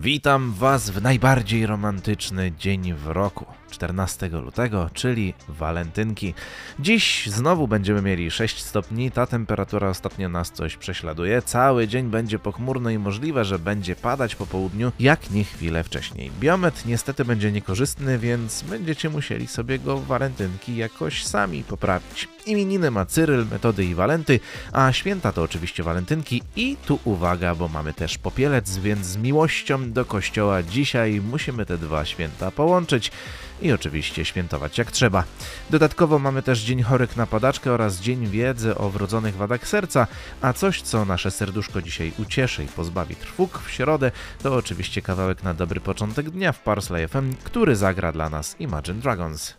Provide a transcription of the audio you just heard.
Witam Was w najbardziej romantyczny dzień w roku, 14 lutego, czyli walentynki. Dziś znowu będziemy mieli 6 stopni, ta temperatura ostatnio nas coś prześladuje. Cały dzień będzie pochmurno i możliwe, że będzie padać po południu, jak nie chwilę wcześniej. Biometr niestety będzie niekorzystny, więc będziecie musieli sobie go walentynki jakoś sami poprawić. Imieniny ma Cyryl, Metody i Walenty, a święta to oczywiście walentynki i tu uwaga, bo mamy też popielec, więc z miłością do kościoła dzisiaj musimy te dwa święta połączyć i oczywiście świętować jak trzeba. Dodatkowo mamy też Dzień Chorych na Padaczkę oraz Dzień Wiedzy o wrodzonych wadach serca, a coś, co nasze serduszko dzisiaj ucieszy i pozbawi trwóg w środę, to oczywiście kawałek na dobry początek dnia w Parsley FM, który zagra dla nas Imagine Dragons.